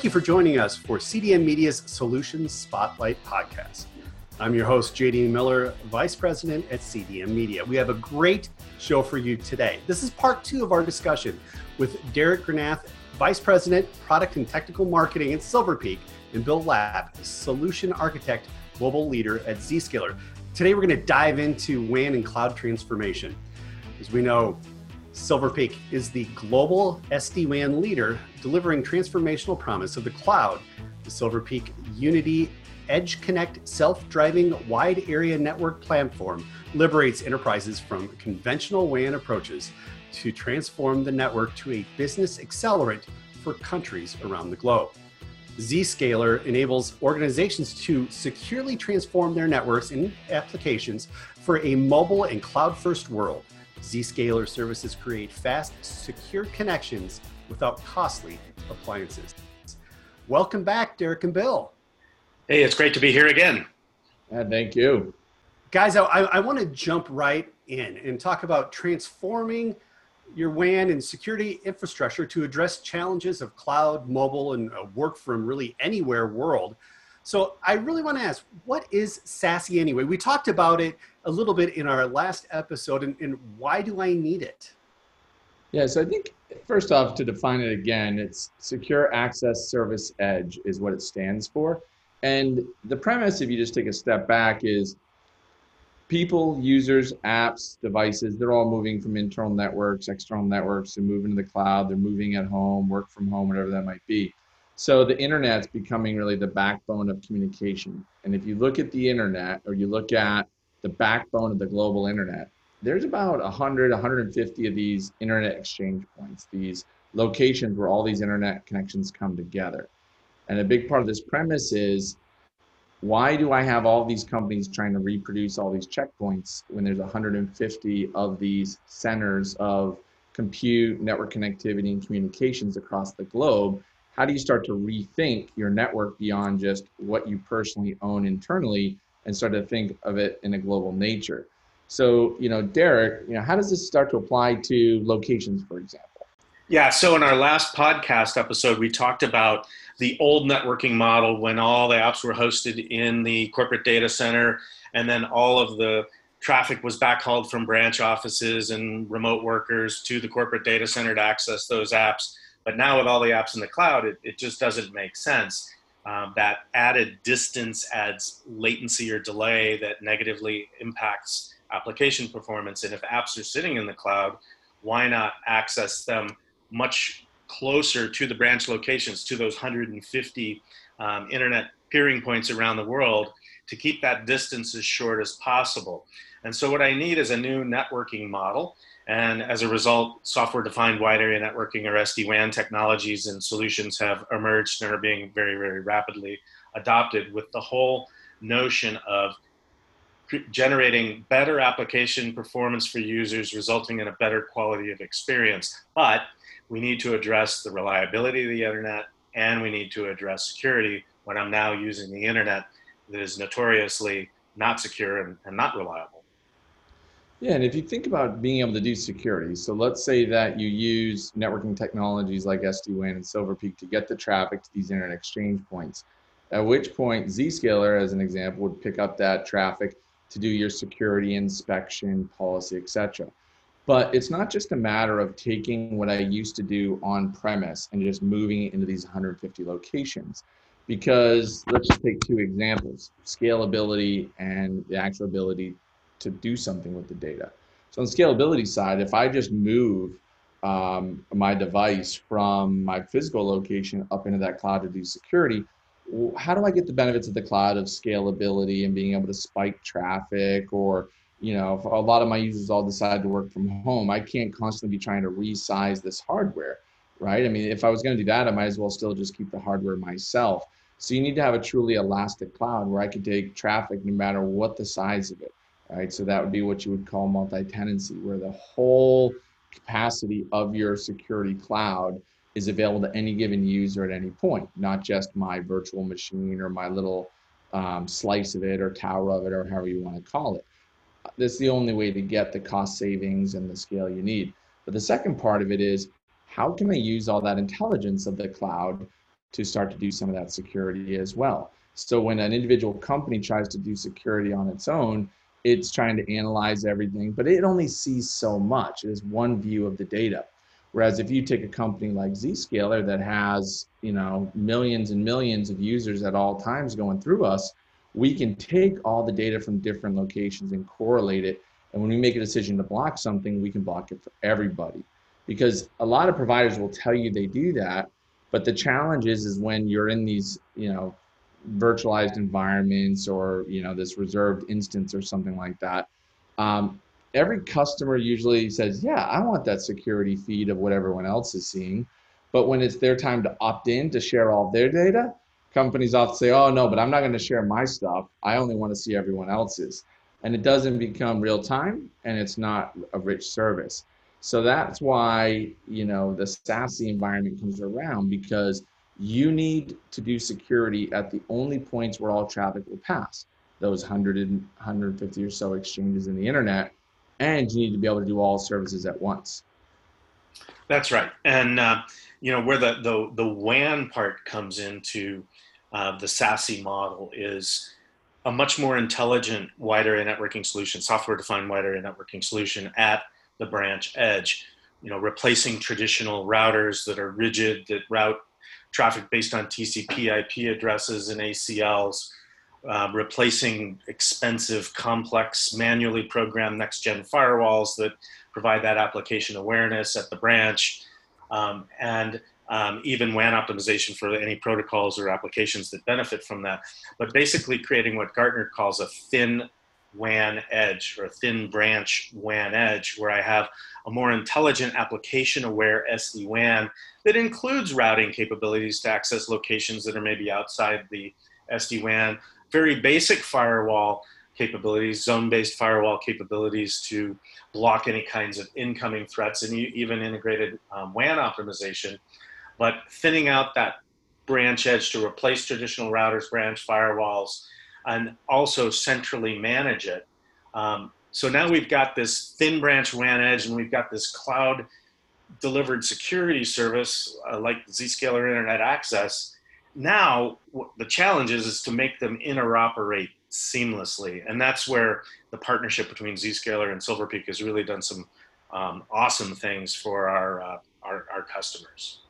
thank you for joining us for CDM Media's Solutions Spotlight podcast. I'm your host, JD Miller, Vice President at CDM Media. We have a great show for you today. This is part two of our discussion with Derek Granath, Vice President, Product and Technical Marketing at Silver Peak, and Bill Lapp, Solution Architect, Global Leader at Zscaler. Today, we're going to dive into WAN and cloud transformation. As we know, Silver Peak is the global SD WAN leader delivering transformational promise of the cloud. The Silver Peak Unity Edge Connect self driving wide area network platform liberates enterprises from conventional WAN approaches to transform the network to a business accelerant for countries around the globe. Zscaler enables organizations to securely transform their networks and applications for a mobile and cloud first world. Zscaler services create fast, secure connections without costly appliances. Welcome back, Derek and Bill. Hey, it's great to be here again. Yeah, thank you. Guys, I, I want to jump right in and talk about transforming your WAN and security infrastructure to address challenges of cloud, mobile, and uh, work from really anywhere world. So I really want to ask, what is SASE anyway? We talked about it a little bit in our last episode, and, and why do I need it? Yeah, so I think first off, to define it again, it's Secure Access Service Edge is what it stands for. And the premise, if you just take a step back, is people, users, apps, devices, they're all moving from internal networks, external networks, and moving to the cloud. They're moving at home, work from home, whatever that might be. So the internet's becoming really the backbone of communication. And if you look at the internet or you look at the backbone of the global internet, there's about 100, 150 of these internet exchange points, these locations where all these internet connections come together. And a big part of this premise is why do I have all these companies trying to reproduce all these checkpoints when there's 150 of these centers of compute, network connectivity, and communications across the globe? How do you start to rethink your network beyond just what you personally own internally and start to think of it in a global nature? So, you know, Derek, you know, how does this start to apply to locations, for example? Yeah, so in our last podcast episode, we talked about the old networking model when all the apps were hosted in the corporate data center and then all of the traffic was backhauled from branch offices and remote workers to the corporate data center to access those apps. But now with all the apps in the cloud, it, it just doesn't make sense. Um, that added distance adds latency or delay that negatively impacts application performance. And if apps are sitting in the cloud, why not access them much closer to the branch locations, to those 150 um, internet peering points around the world to keep that distance as short as possible. And so, what I need is a new networking model. And as a result, software defined wide area networking or SD WAN technologies and solutions have emerged and are being very, very rapidly adopted with the whole notion of generating better application performance for users, resulting in a better quality of experience. But we need to address the reliability of the internet and we need to address security when I'm now using the internet that is notoriously not secure and, and not reliable. Yeah, and if you think about being able to do security, so let's say that you use networking technologies like SD-WAN and Silver Peak to get the traffic to these internet exchange points, at which point Zscaler, as an example, would pick up that traffic to do your security inspection, policy, etc. But it's not just a matter of taking what I used to do on premise and just moving it into these 150 locations. Because let's just take two examples scalability and the actual ability to do something with the data. So, on the scalability side, if I just move um, my device from my physical location up into that cloud to do security, how do I get the benefits of the cloud of scalability and being able to spike traffic or you know, a lot of my users all decide to work from home, I can't constantly be trying to resize this hardware, right? I mean, if I was going to do that, I might as well still just keep the hardware myself. So you need to have a truly elastic cloud where I could take traffic no matter what the size of it, right? So that would be what you would call multi-tenancy, where the whole capacity of your security cloud is available to any given user at any point, not just my virtual machine or my little um, slice of it or tower of it or however you want to call it that's the only way to get the cost savings and the scale you need. But the second part of it is how can I use all that intelligence of the cloud to start to do some of that security as well. So when an individual company tries to do security on its own, it's trying to analyze everything, but it only sees so much. It is one view of the data. Whereas if you take a company like Zscaler that has, you know, millions and millions of users at all times going through us, we can take all the data from different locations and correlate it. And when we make a decision to block something, we can block it for everybody. Because a lot of providers will tell you they do that, but the challenge is is when you're in these, you know, virtualized environments or you know this reserved instance or something like that. Um, every customer usually says, "Yeah, I want that security feed of what everyone else is seeing." But when it's their time to opt in to share all their data, companies often say, "Oh no, but I'm not going to share my stuff. I only want to see everyone else's." And it doesn't become real time, and it's not a rich service. So that's why you know the SASE environment comes around because you need to do security at the only points where all traffic will pass, those 100 and 150 or so exchanges in the internet, and you need to be able to do all services at once. That's right, and uh, you know where the, the the WAN part comes into uh, the SASE model is a much more intelligent wide area networking solution, software-defined wide area networking solution at the branch edge. You know, replacing traditional routers that are rigid that route traffic based on TCP IP addresses and ACLs, uh, replacing expensive, complex, manually programmed next gen firewalls that provide that application awareness at the branch, um, and um, even WAN optimization for any protocols or applications that benefit from that. But basically, creating what Gartner calls a thin WAN edge or a thin branch WAN edge, where I have a more intelligent application aware SD WAN that includes routing capabilities to access locations that are maybe outside the SD WAN, very basic firewall capabilities, zone based firewall capabilities to block any kinds of incoming threats, and even integrated um, WAN optimization. But thinning out that branch edge to replace traditional routers, branch firewalls, and also centrally manage it. Um, so now we've got this thin branch WAN edge, and we've got this cloud delivered security service uh, like Zscaler Internet Access. Now the challenge is, is to make them interoperate seamlessly, and that's where the partnership between Zscaler and Silver Peak has really done some um, awesome things for our, uh, our, our customers.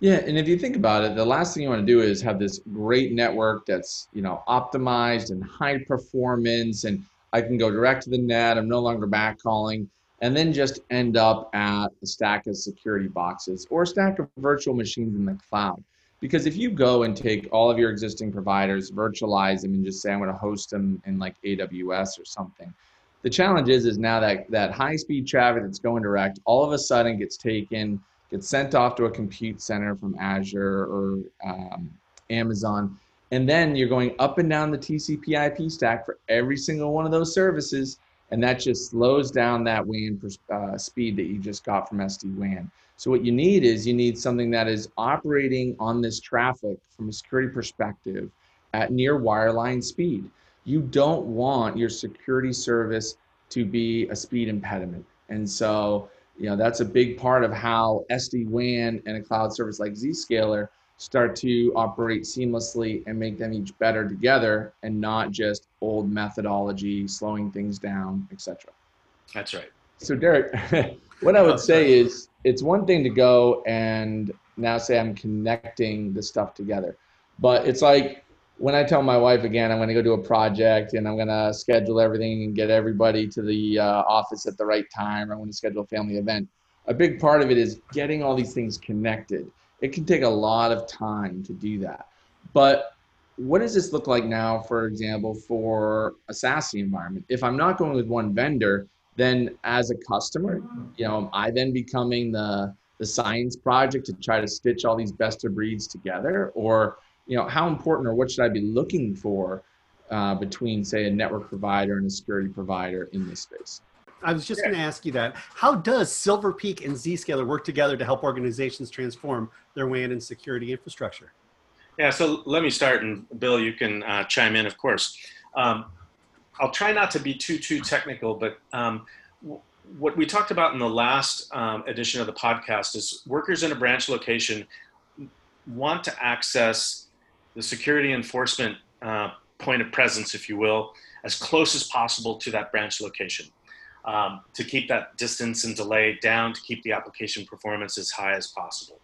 Yeah, and if you think about it, the last thing you want to do is have this great network that's you know optimized and high performance, and I can go direct to the net. I'm no longer backhauling, and then just end up at a stack of security boxes or a stack of virtual machines in the cloud. Because if you go and take all of your existing providers, virtualize them, and just say I'm going to host them in like AWS or something, the challenge is is now that that high speed traffic that's going direct all of a sudden gets taken gets sent off to a compute center from Azure or um, Amazon. And then you're going up and down the TCP IP stack for every single one of those services. And that just slows down that WAN uh, speed that you just got from SD WAN. So, what you need is you need something that is operating on this traffic from a security perspective at near wireline speed. You don't want your security service to be a speed impediment. And so, you know that's a big part of how SD-WAN and a cloud service like Zscaler start to operate seamlessly and make them each better together and not just old methodology slowing things down etc that's right. So derek what i would oh, say is it's one thing to go and now say i'm connecting the stuff together but it's like when I tell my wife again, I'm going to go do a project and I'm going to schedule everything and get everybody to the uh, office at the right time, I'm going to schedule a family event. A big part of it is getting all these things connected. It can take a lot of time to do that. But what does this look like now, for example, for a SASE environment? If I'm not going with one vendor, then as a customer, you know, am I then becoming the the science project to try to stitch all these best of breeds together, or you know, how important or what should I be looking for uh, between, say, a network provider and a security provider in this space? I was just yeah. going to ask you that. How does Silver Peak and Zscaler work together to help organizations transform their WAN and security infrastructure? Yeah, so let me start, and Bill, you can uh, chime in, of course. Um, I'll try not to be too too technical, but um, what we talked about in the last um, edition of the podcast is workers in a branch location want to access the security enforcement uh, point of presence, if you will, as close as possible to that branch location um, to keep that distance and delay down to keep the application performance as high as possible.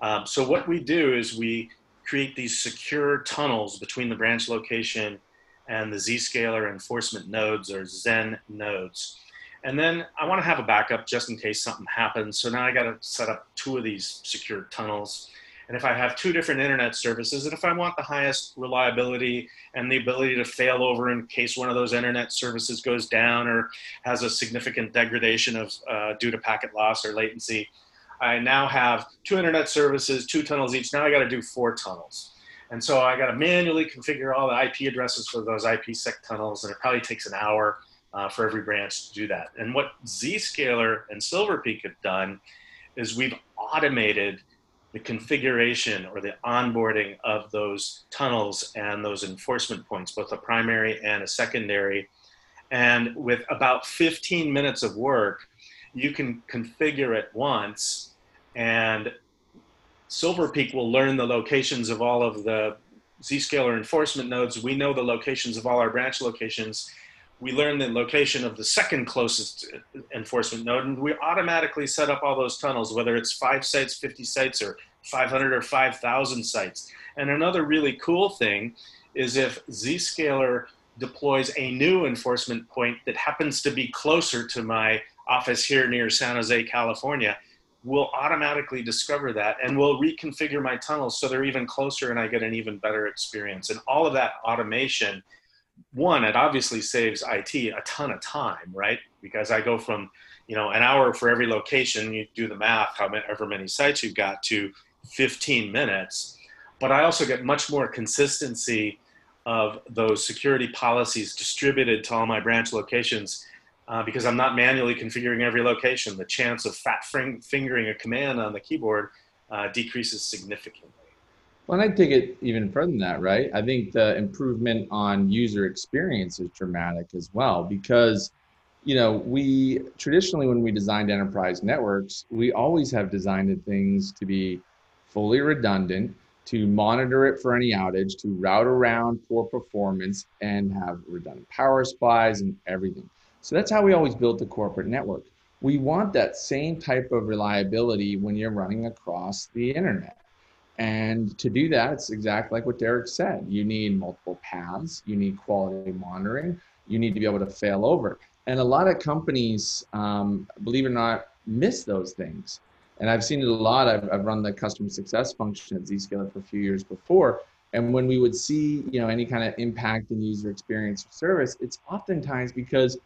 Um, so what we do is we create these secure tunnels between the branch location and the Zscaler enforcement nodes or Zen nodes. And then I want to have a backup just in case something happens. So now I got to set up two of these secure tunnels. And if I have two different internet services, and if I want the highest reliability and the ability to fail over in case one of those internet services goes down or has a significant degradation of uh, due to packet loss or latency, I now have two internet services, two tunnels each. Now I got to do four tunnels. And so I got to manually configure all the IP addresses for those IPsec tunnels, and it probably takes an hour uh, for every branch to do that. And what Zscaler and Silver Peak have done is we've automated the configuration or the onboarding of those tunnels and those enforcement points, both a primary and a secondary. And with about 15 minutes of work, you can configure it once and Silver Peak will learn the locations of all of the Zscaler enforcement nodes. We know the locations of all our branch locations. We learn the location of the second closest enforcement node, and we automatically set up all those tunnels, whether it's five sites, 50 sites, or 500 or 5,000 sites. And another really cool thing is if Zscaler deploys a new enforcement point that happens to be closer to my office here near San Jose, California, we'll automatically discover that and we'll reconfigure my tunnels so they're even closer and I get an even better experience. And all of that automation, one, it obviously saves IT a ton of time, right? Because I go from, you know, an hour for every location, you do the math, however many sites you've got to 15 minutes. But I also get much more consistency of those security policies distributed to all my branch locations uh, because I'm not manually configuring every location. The chance of fat fingering a command on the keyboard uh, decreases significantly. Well, and I take it even further than that, right? I think the improvement on user experience is dramatic as well because, you know, we traditionally, when we designed enterprise networks, we always have designed things to be fully redundant, to monitor it for any outage, to route around poor performance, and have redundant power supplies and everything. So that's how we always built the corporate network. We want that same type of reliability when you're running across the internet. And to do that, it's exactly like what Derek said. You need multiple paths, you need quality monitoring, you need to be able to fail over. And a lot of companies, um, believe it or not, miss those things. And I've seen it a lot. I've, I've run the customer success function at Zscaler for a few years before. And when we would see, you know, any kind of impact in user experience or service, it's oftentimes because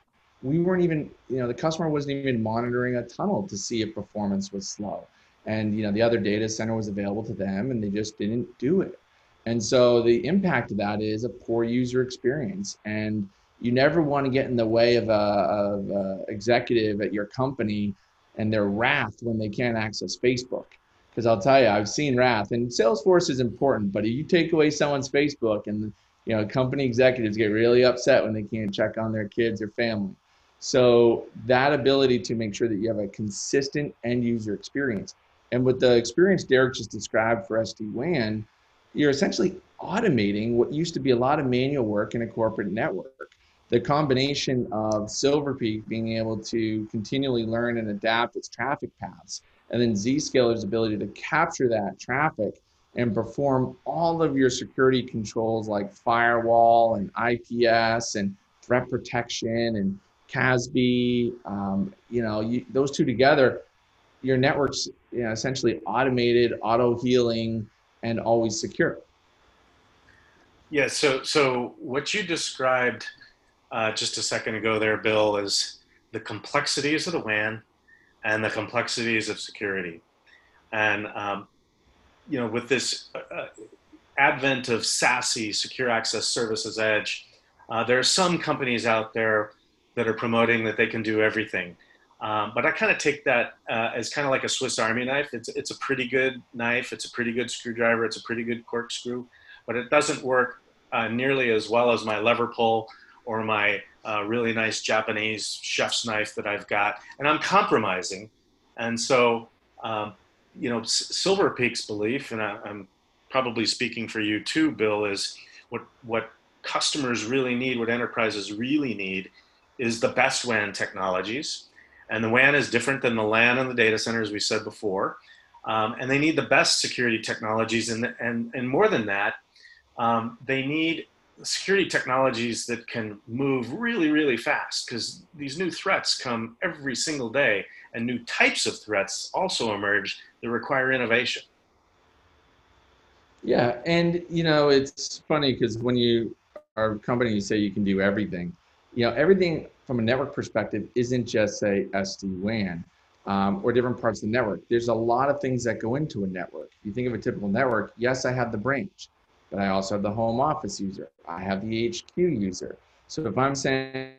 we weren't even, you know, the customer wasn't even monitoring a tunnel to see if performance was slow. And, you know, the other data center was available to them and they just didn't do it. And so the impact of that is a poor user experience. And you never want to get in the way of a, of a executive at your company and their wrath when they can't access Facebook. Because I'll tell you, I've seen wrath, and Salesforce is important, but if you take away someone's Facebook and you know, company executives get really upset when they can't check on their kids or family. So that ability to make sure that you have a consistent end user experience. And with the experience Derek just described for SD-WAN, you're essentially automating what used to be a lot of manual work in a corporate network. The combination of Silver Peak being able to continually learn and adapt its traffic paths, and then Zscaler's ability to capture that traffic and perform all of your security controls like firewall and IPS and threat protection and CASB, um, you know, you, those two together, your network's you know, essentially automated, auto healing, and always secure. Yeah. So, so what you described uh, just a second ago there, Bill, is the complexities of the WAN and the complexities of security, and um, you know, with this uh, uh advent of SASE, Secure Access Services Edge, uh, there are some companies out there that are promoting that they can do everything. Um, but I kind of take that uh, as kind of like a Swiss Army knife. It's, it's a pretty good knife. It's a pretty good screwdriver. It's a pretty good corkscrew, but it doesn't work uh, nearly as well as my lever pull or my uh, really nice Japanese chef's knife that I've got. And I'm compromising. And so, um, you know, S- Silver Peak's belief, and I, am probably speaking for you too, Bill, is what what customers really need, what enterprises really need, is the best WAN technologies. And the WAN is different than the LAN and the data center, as we said before. Um, and they need the best security technologies, and and and more than that, um, they need security technologies that can move really, really fast because these new threats come every single day, and new types of threats also emerge that require innovation. Yeah, and you know it's funny because when you are a company, you say you can do everything. You know, everything from a network perspective isn't just say SD WAN um, or different parts of the network. There's a lot of things that go into a network. You think of a typical network. Yes, I have the branch, but I also have the home office user. I have the HQ user. So if I'm saying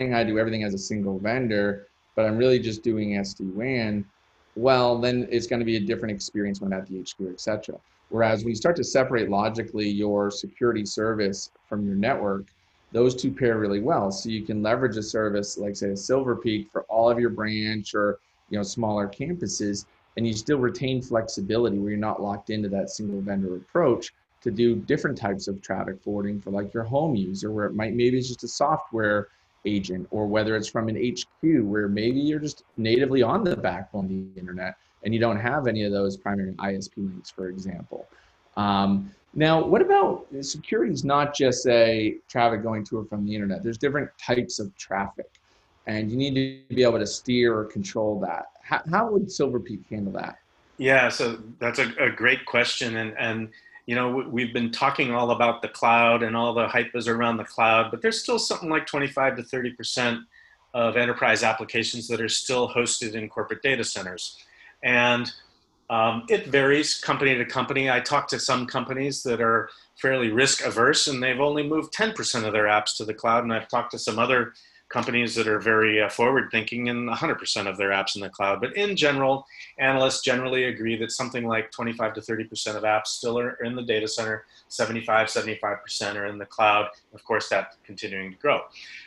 I do everything as a single vendor, but I'm really just doing SD WAN, well, then it's going to be a different experience when I'm at the HQ, etc. Whereas when you start to separate logically your security service from your network, those two pair really well. So you can leverage a service like say a Silver Peak for all of your branch or you know smaller campuses, and you still retain flexibility where you're not locked into that single vendor approach to do different types of traffic forwarding for like your home user, where it might maybe it's just a software agent, or whether it's from an HQ where maybe you're just natively on the backbone of the internet and you don't have any of those primary ISP links, for example. Um, now, what about security is not just say traffic going to or from the internet. There's different types of traffic, and you need to be able to steer or control that. How, how would Silver Peak handle that? Yeah, so that's a, a great question, and and you know we've been talking all about the cloud and all the hype is around the cloud, but there's still something like 25 to 30 percent of enterprise applications that are still hosted in corporate data centers, and um, it varies company to company. I talk to some companies that are fairly risk averse and they've only moved 10% of their apps to the cloud. And I've talked to some other companies that are very uh, forward thinking and 100% of their apps in the cloud. But in general, analysts generally agree that something like 25 to 30% of apps still are in the data center, 75, 75% are in the cloud. Of course, that's continuing to grow.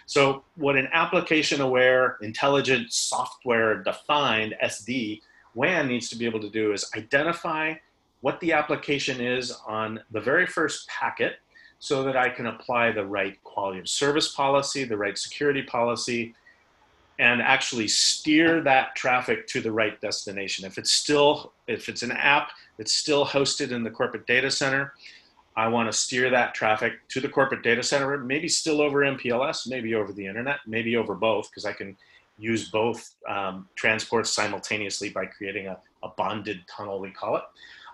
So, what an application aware, intelligent, software defined SD WAN needs to be able to do is identify what the application is on the very first packet so that I can apply the right quality of service policy, the right security policy, and actually steer that traffic to the right destination. If it's still, if it's an app that's still hosted in the corporate data center, I want to steer that traffic to the corporate data center, maybe still over MPLS, maybe over the internet, maybe over both, because I can use both um, transports simultaneously by creating a, a, bonded tunnel, we call it.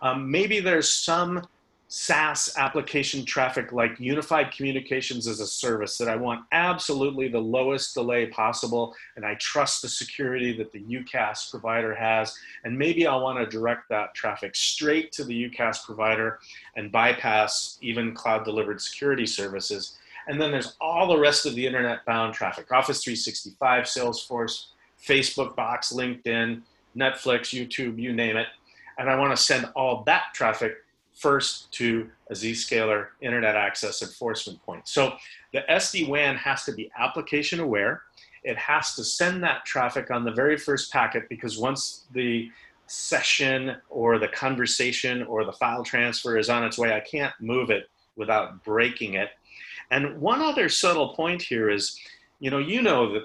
Um, maybe there's some SaaS application traffic like unified communications as a service that I want absolutely the lowest delay possible, and I trust the security that the UCaaS provider has. And maybe I want to direct that traffic straight to the UCaaS provider and bypass even cloud delivered security services and then there's all the rest of the internet bound traffic Office 365, Salesforce, Facebook Box, LinkedIn, Netflix, YouTube, you name it. And I want to send all that traffic first to a Zscaler internet access enforcement point. So the SD WAN has to be application aware. It has to send that traffic on the very first packet because once the session or the conversation or the file transfer is on its way, I can't move it without breaking it. And one other subtle point here is, you know, you know that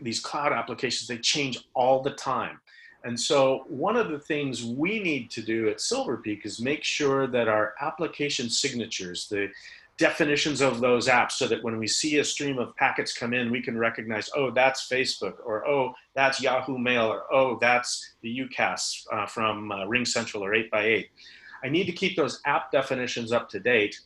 these cloud applications they change all the time. And so one of the things we need to do at Silver Peak is make sure that our application signatures, the definitions of those apps so that when we see a stream of packets come in, we can recognize, oh, that's Facebook, or oh, that's Yahoo Mail, or oh, that's the UCaaS uh, from uh, RingCentral or 8x8. I need to keep those app definitions up to date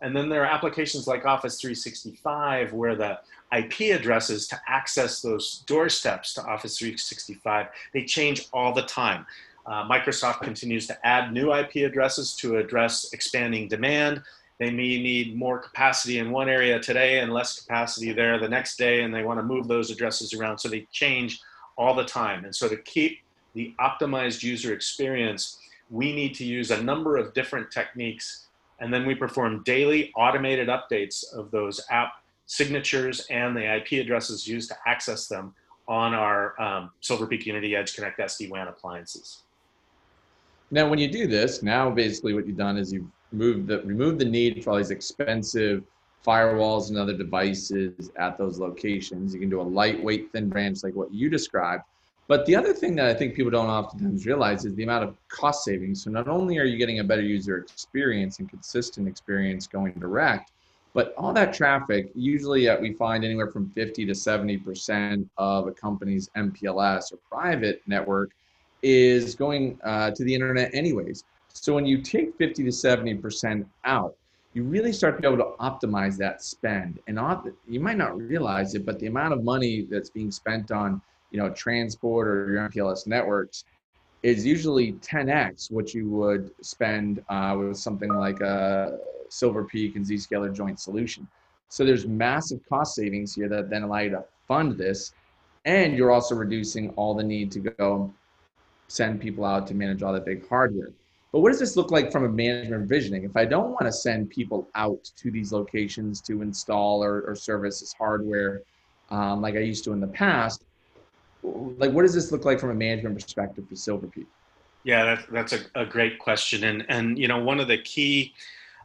and then there are applications like Office 365 where the IP addresses to access those doorsteps to Office 365, they change all the time. Uh, Microsoft continues to add new IP addresses to address expanding demand. They may need more capacity in one area today and less capacity there the next day, and they want to move those addresses around. So they change all the time. And so to keep the optimized user experience, we need to use a number of different techniques and then we perform daily automated updates of those app signatures and the IP addresses used to access them on our um, Silver Peak Unity Edge Connect SD WAN appliances. Now, when you do this, now basically what you've done is you've moved the removed the need for all these expensive firewalls and other devices at those locations. You can do a lightweight thin branch like what you described. But the other thing that I think people don't oftentimes realize is the amount of cost savings. So not only are you getting a better user experience and consistent experience going direct, but all that traffic, usually that we find anywhere from 50 to 70% of a company's MPLS or private network is going uh, to the internet anyways. So when you take 50 to 70% out, you really start to be able to optimize that spend. And you might not realize it, but the amount of money that's being spent on, you know, transport or your MPLS networks is usually 10x what you would spend uh, with something like a Silver Peak and Zscaler joint solution. So there's massive cost savings here that then allow you to fund this. And you're also reducing all the need to go send people out to manage all that big hardware. But what does this look like from a management visioning? If I don't want to send people out to these locations to install or, or service this hardware um, like I used to in the past, like what does this look like from a management perspective for Silver Peak? Yeah, that, that's a, a great question. And, and, you know, one of the key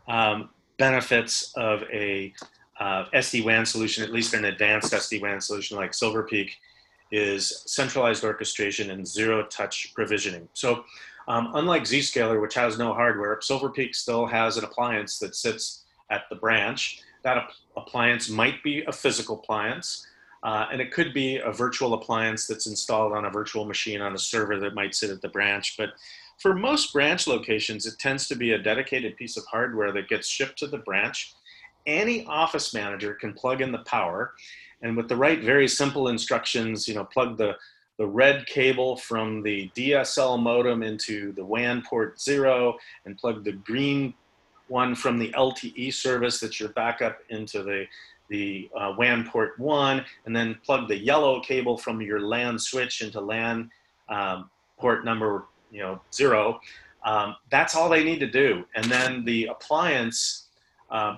um, benefits of a uh, SD-WAN solution, at least an advanced SD-WAN solution like Silver Peak, is centralized orchestration and zero-touch provisioning. So um, unlike Zscaler, which has no hardware, Silver Peak still has an appliance that sits at the branch. That ap appliance might be a physical appliance, uh, and it could be a virtual appliance that's installed on a virtual machine on a server that might sit at the branch. But for most branch locations, it tends to be a dedicated piece of hardware that gets shipped to the branch. Any office manager can plug in the power, and with the right, very simple instructions, you know, plug the the red cable from the DSL modem into the WAN port zero, and plug the green one from the LTE service that's your backup into the the uh, WAN port one, and then plug the yellow cable from your LAN switch into LAN um, port number you know zero. Um, that's all they need to do, and then the appliance uh,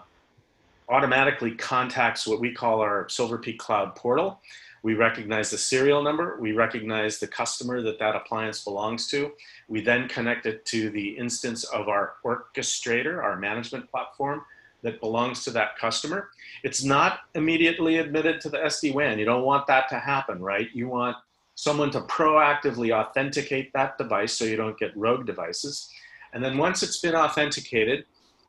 automatically contacts what we call our Silver Peak Cloud portal. We recognize the serial number. We recognize the customer that that appliance belongs to. We then connect it to the instance of our orchestrator, our management platform that belongs to that customer. It's not immediately admitted to the SD-WAN. You don't want that to happen, right? You want someone to proactively authenticate that device so you don't get rogue devices. And then once it's been authenticated,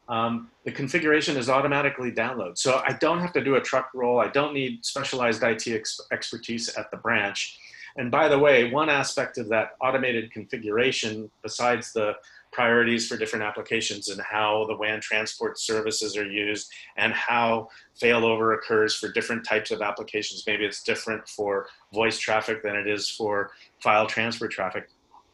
um, the configuration is automatically downloaded. So I don't have to do a truck roll. I don't need specialized IT ex expertise at the branch. And by the way, one aspect of that automated configuration, besides the priorities for different applications and how the WAN transport services are used and how failover occurs for different types of applications. Maybe it's different for voice traffic than it is for file transfer traffic.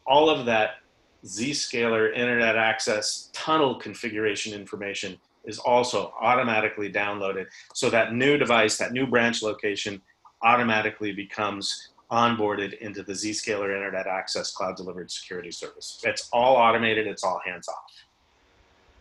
All of that Zscaler internet access tunnel configuration information is also automatically downloaded. So that new device, that new branch location automatically becomes onboarded into the Zscaler Internet Access Cloud Delivered Security Service. It's all automated, it's all hands off.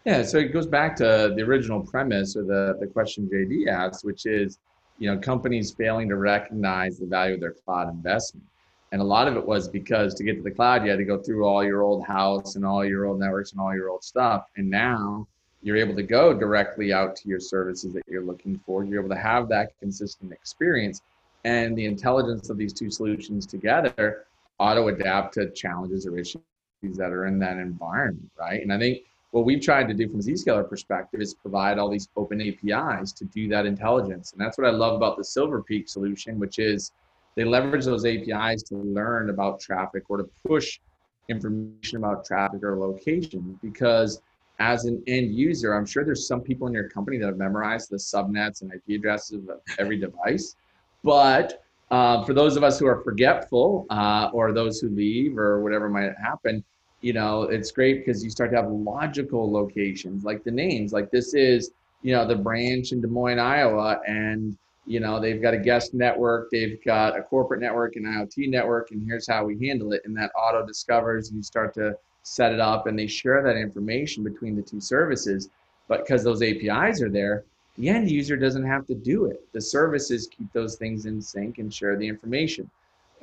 Yeah, so it goes back to the original premise or the, the question JD asked, which is, you know, companies failing to recognize the value of their cloud investment. And a lot of it was because to get to the cloud, you had to go through all your old house and all your old networks and all your old stuff. And now you're able to go directly out to your services that you're looking for. You're able to have that consistent experience. And the intelligence of these two solutions together auto adapt to challenges or issues that are in that environment, right? And I think what we've tried to do from a Zscaler perspective is provide all these open APIs to do that intelligence. And that's what I love about the Silver Peak solution, which is they leverage those APIs to learn about traffic or to push information about traffic or location because as an end user, I'm sure there's some people in your company that have memorized the subnets and IP addresses of every device. But uh, for those of us who are forgetful uh, or those who leave or whatever might happen, you know, it's great because you start to have logical locations like the names. Like this is, you know, the branch in Des Moines, Iowa, and you know they've got a guest network they've got a corporate network an iot network and here's how we handle it and that auto discovers and you start to set it up and they share that information between the two services but because those apis are there the end user doesn't have to do it the services keep those things in sync and share the information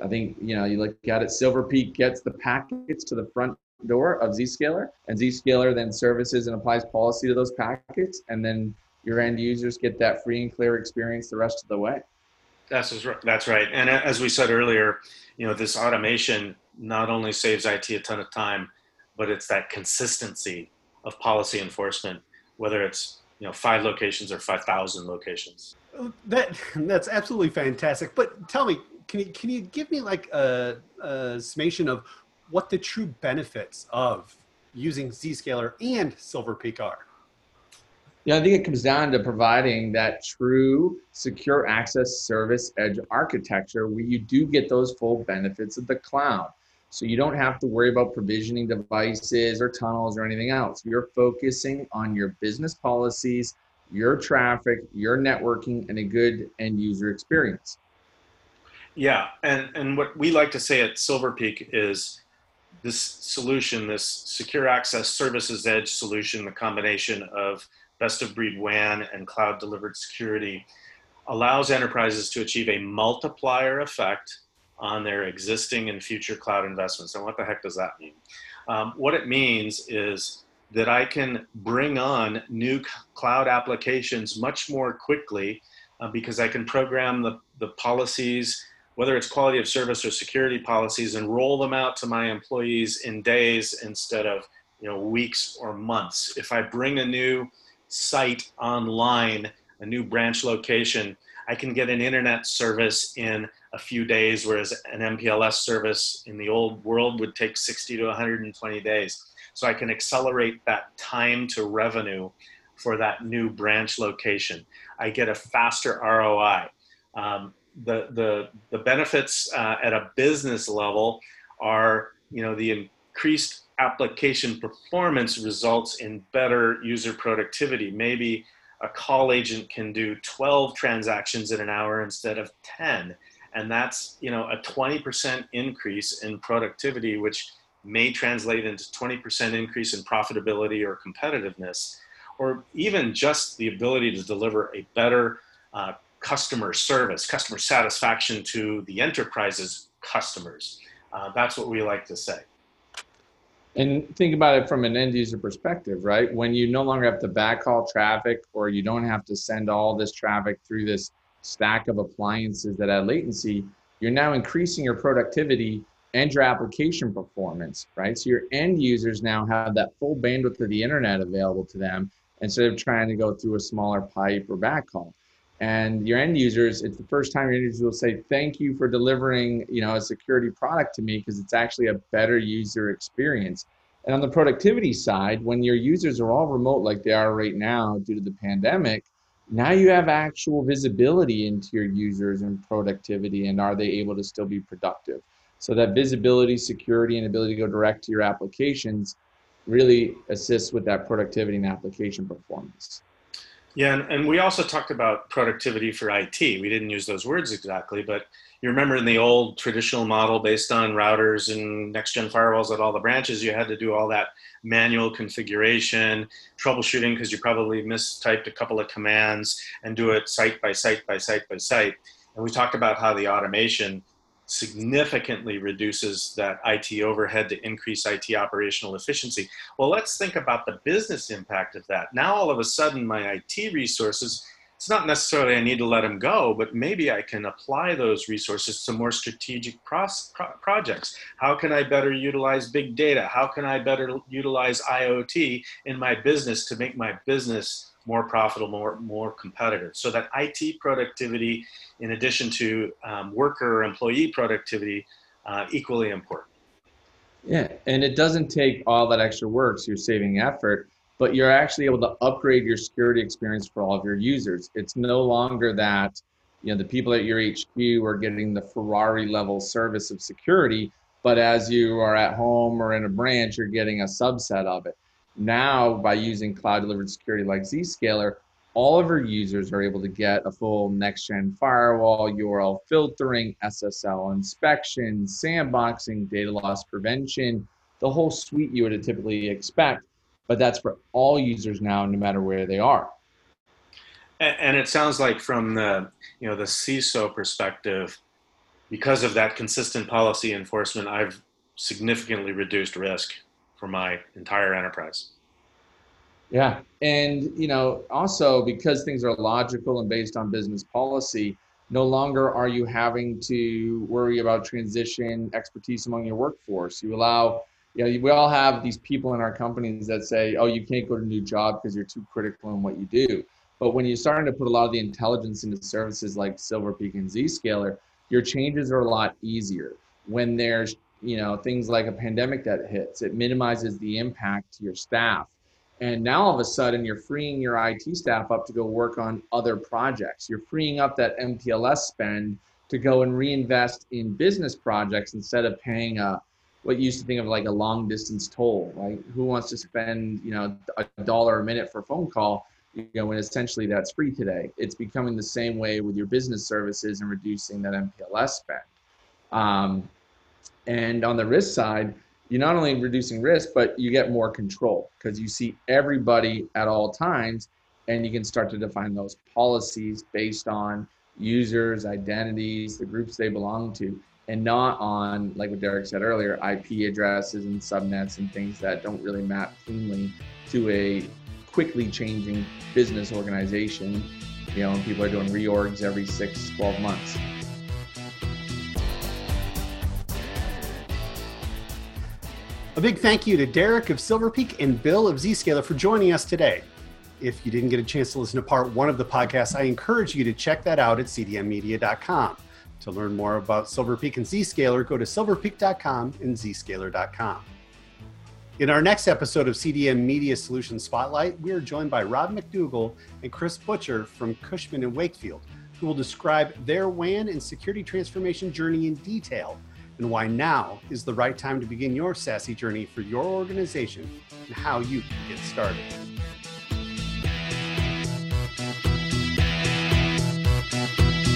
i think you know you look at it silver peak gets the packets to the front door of Zscaler, and Zscaler then services and applies policy to those packets, and then your end users get that free and clear experience the rest of the way. That's that's right. And uh, as we said earlier, you know, this automation not only saves IT a ton of time, but it's that consistency of policy enforcement, whether it's you know five locations or five thousand locations. Oh, that that's absolutely fantastic. But tell me, can you can you give me like a, a summation of what the true benefits of using Zscaler and Silver Peak are? Yeah, I think it comes down to providing that true secure access service edge architecture where you do get those full benefits of the cloud. So you don't have to worry about provisioning devices or tunnels or anything else. You're focusing on your business policies, your traffic, your networking, and a good end user experience. Yeah, and, and what we like to say at Silver Peak is this solution, this secure access services edge solution, the combination of best of breed WAN and cloud delivered security, allows enterprises to achieve a multiplier effect on their existing and future cloud investments. And what the heck does that mean? Um, what it means is that I can bring on new cloud applications much more quickly uh, because I can program the, the policies, whether it's quality of service or security policies, and roll them out to my employees in days instead of you know weeks or months. If I bring a new site online, a new branch location, I can get an internet service in a few days, whereas an MPLS service in the old world would take 60 to 120 days. So I can accelerate that time to revenue for that new branch location. I get a faster ROI. Um, the, the, the benefits uh, at a business level are, you know, the increased application performance results in better user productivity. Maybe a call agent can do 12 transactions in an hour instead of 10 and that's you know a 20% increase in productivity which may translate into 20% increase in profitability or competitiveness or even just the ability to deliver a better uh, customer service customer satisfaction to the enterprise's customers uh, that's what we like to say and think about it from an end user perspective, right? When you no longer have to backhaul traffic or you don't have to send all this traffic through this stack of appliances that add latency, you're now increasing your productivity and your application performance, right? So your end users now have that full bandwidth of the internet available to them instead of trying to go through a smaller pipe or backhaul and your end users it's the first time your end users will say thank you for delivering you know a security product to me because it's actually a better user experience and on the productivity side when your users are all remote like they are right now due to the pandemic now you have actual visibility into your users and productivity and are they able to still be productive? So that visibility security and ability to go direct to your applications really assists with that productivity and application performance yeah, and, and we also talked about productivity for IT. We didn't use those words exactly, but you remember in the old traditional model based on routers and next gen firewalls at all the branches, you had to do all that manual configuration, troubleshooting because you probably mistyped a couple of commands and do it site by site by site by site. And we talked about how the automation significantly reduces that IT overhead to increase IT operational efficiency. Well, let's think about the business impact of that. Now, all of a sudden, my IT resources, it's not necessarily I need to let them go, but maybe I can apply those resources to more strategic pros- pro- projects. How can I better utilize big data? How can I better utilize IoT in my business to make my business more profitable, more, more competitive. So that IT productivity, in addition to um, worker employee productivity, uh, equally important. Yeah, and it doesn't take all that extra work, so you're saving effort, but you're actually able to upgrade your security experience for all of your users. It's no longer that you know the people at your HQ are getting the Ferrari level service of security, but as you are at home or in a branch, you're getting a subset of it. Now, by using cloud delivered security like Zscaler, all of our users are able to get a full next gen firewall, URL filtering, SSL inspection, sandboxing, data loss prevention, the whole suite you would typically expect. But that's for all users now, no matter where they are. And it sounds like from the you know the CISO perspective, because of that consistent policy enforcement, I've significantly reduced risk for my entire enterprise. Yeah. And, you know, also because things are logical and based on business policy, no longer are you having to worry about transition expertise among your workforce. You allow, you know, we all have these people in our companies that say, oh, you can't go to a new job because you're too critical in what you do. But when you're starting to put a lot of the intelligence into services like Silver Peak and Zscaler, your changes are a lot easier. When there's, you know, things like a pandemic that hits, it minimizes the impact to your staff and now all of a sudden, you're freeing your IT staff up to go work on other projects. You're freeing up that MPLS spend to go and reinvest in business projects instead of paying a what you used to think of like a long distance toll. Right? Who wants to spend you know a dollar a minute for a phone call? You know, when essentially that's free today. It's becoming the same way with your business services and reducing that MPLS spend. Um, and on the risk side, you're not only reducing risk, but you get more control because you see everybody at all times and you can start to define those policies based on users, identities, the groups they belong to, and not on, like what Derek said earlier, IP addresses and subnets and things that don't really map cleanly to a quickly changing business organization. You know, and people are doing reorgs every six, 12 months. A big thank you to Derek of Silver Peak and Bill of Zscaler for joining us today. If you didn't get a chance to listen to part one of the podcast, I encourage you to check that out at cdmmedia.com. To learn more about Silver Peak and Zscaler, go to silverpeak.com and zscaler.com. In our next episode of CDM Media Solutions Spotlight, we are joined by Rob McDougall and Chris Butcher from Cushman and Wakefield, who will describe their WAN and security transformation journey in detail and why now is the right time to begin your SASE journey for your organization and how you can get started. Thank you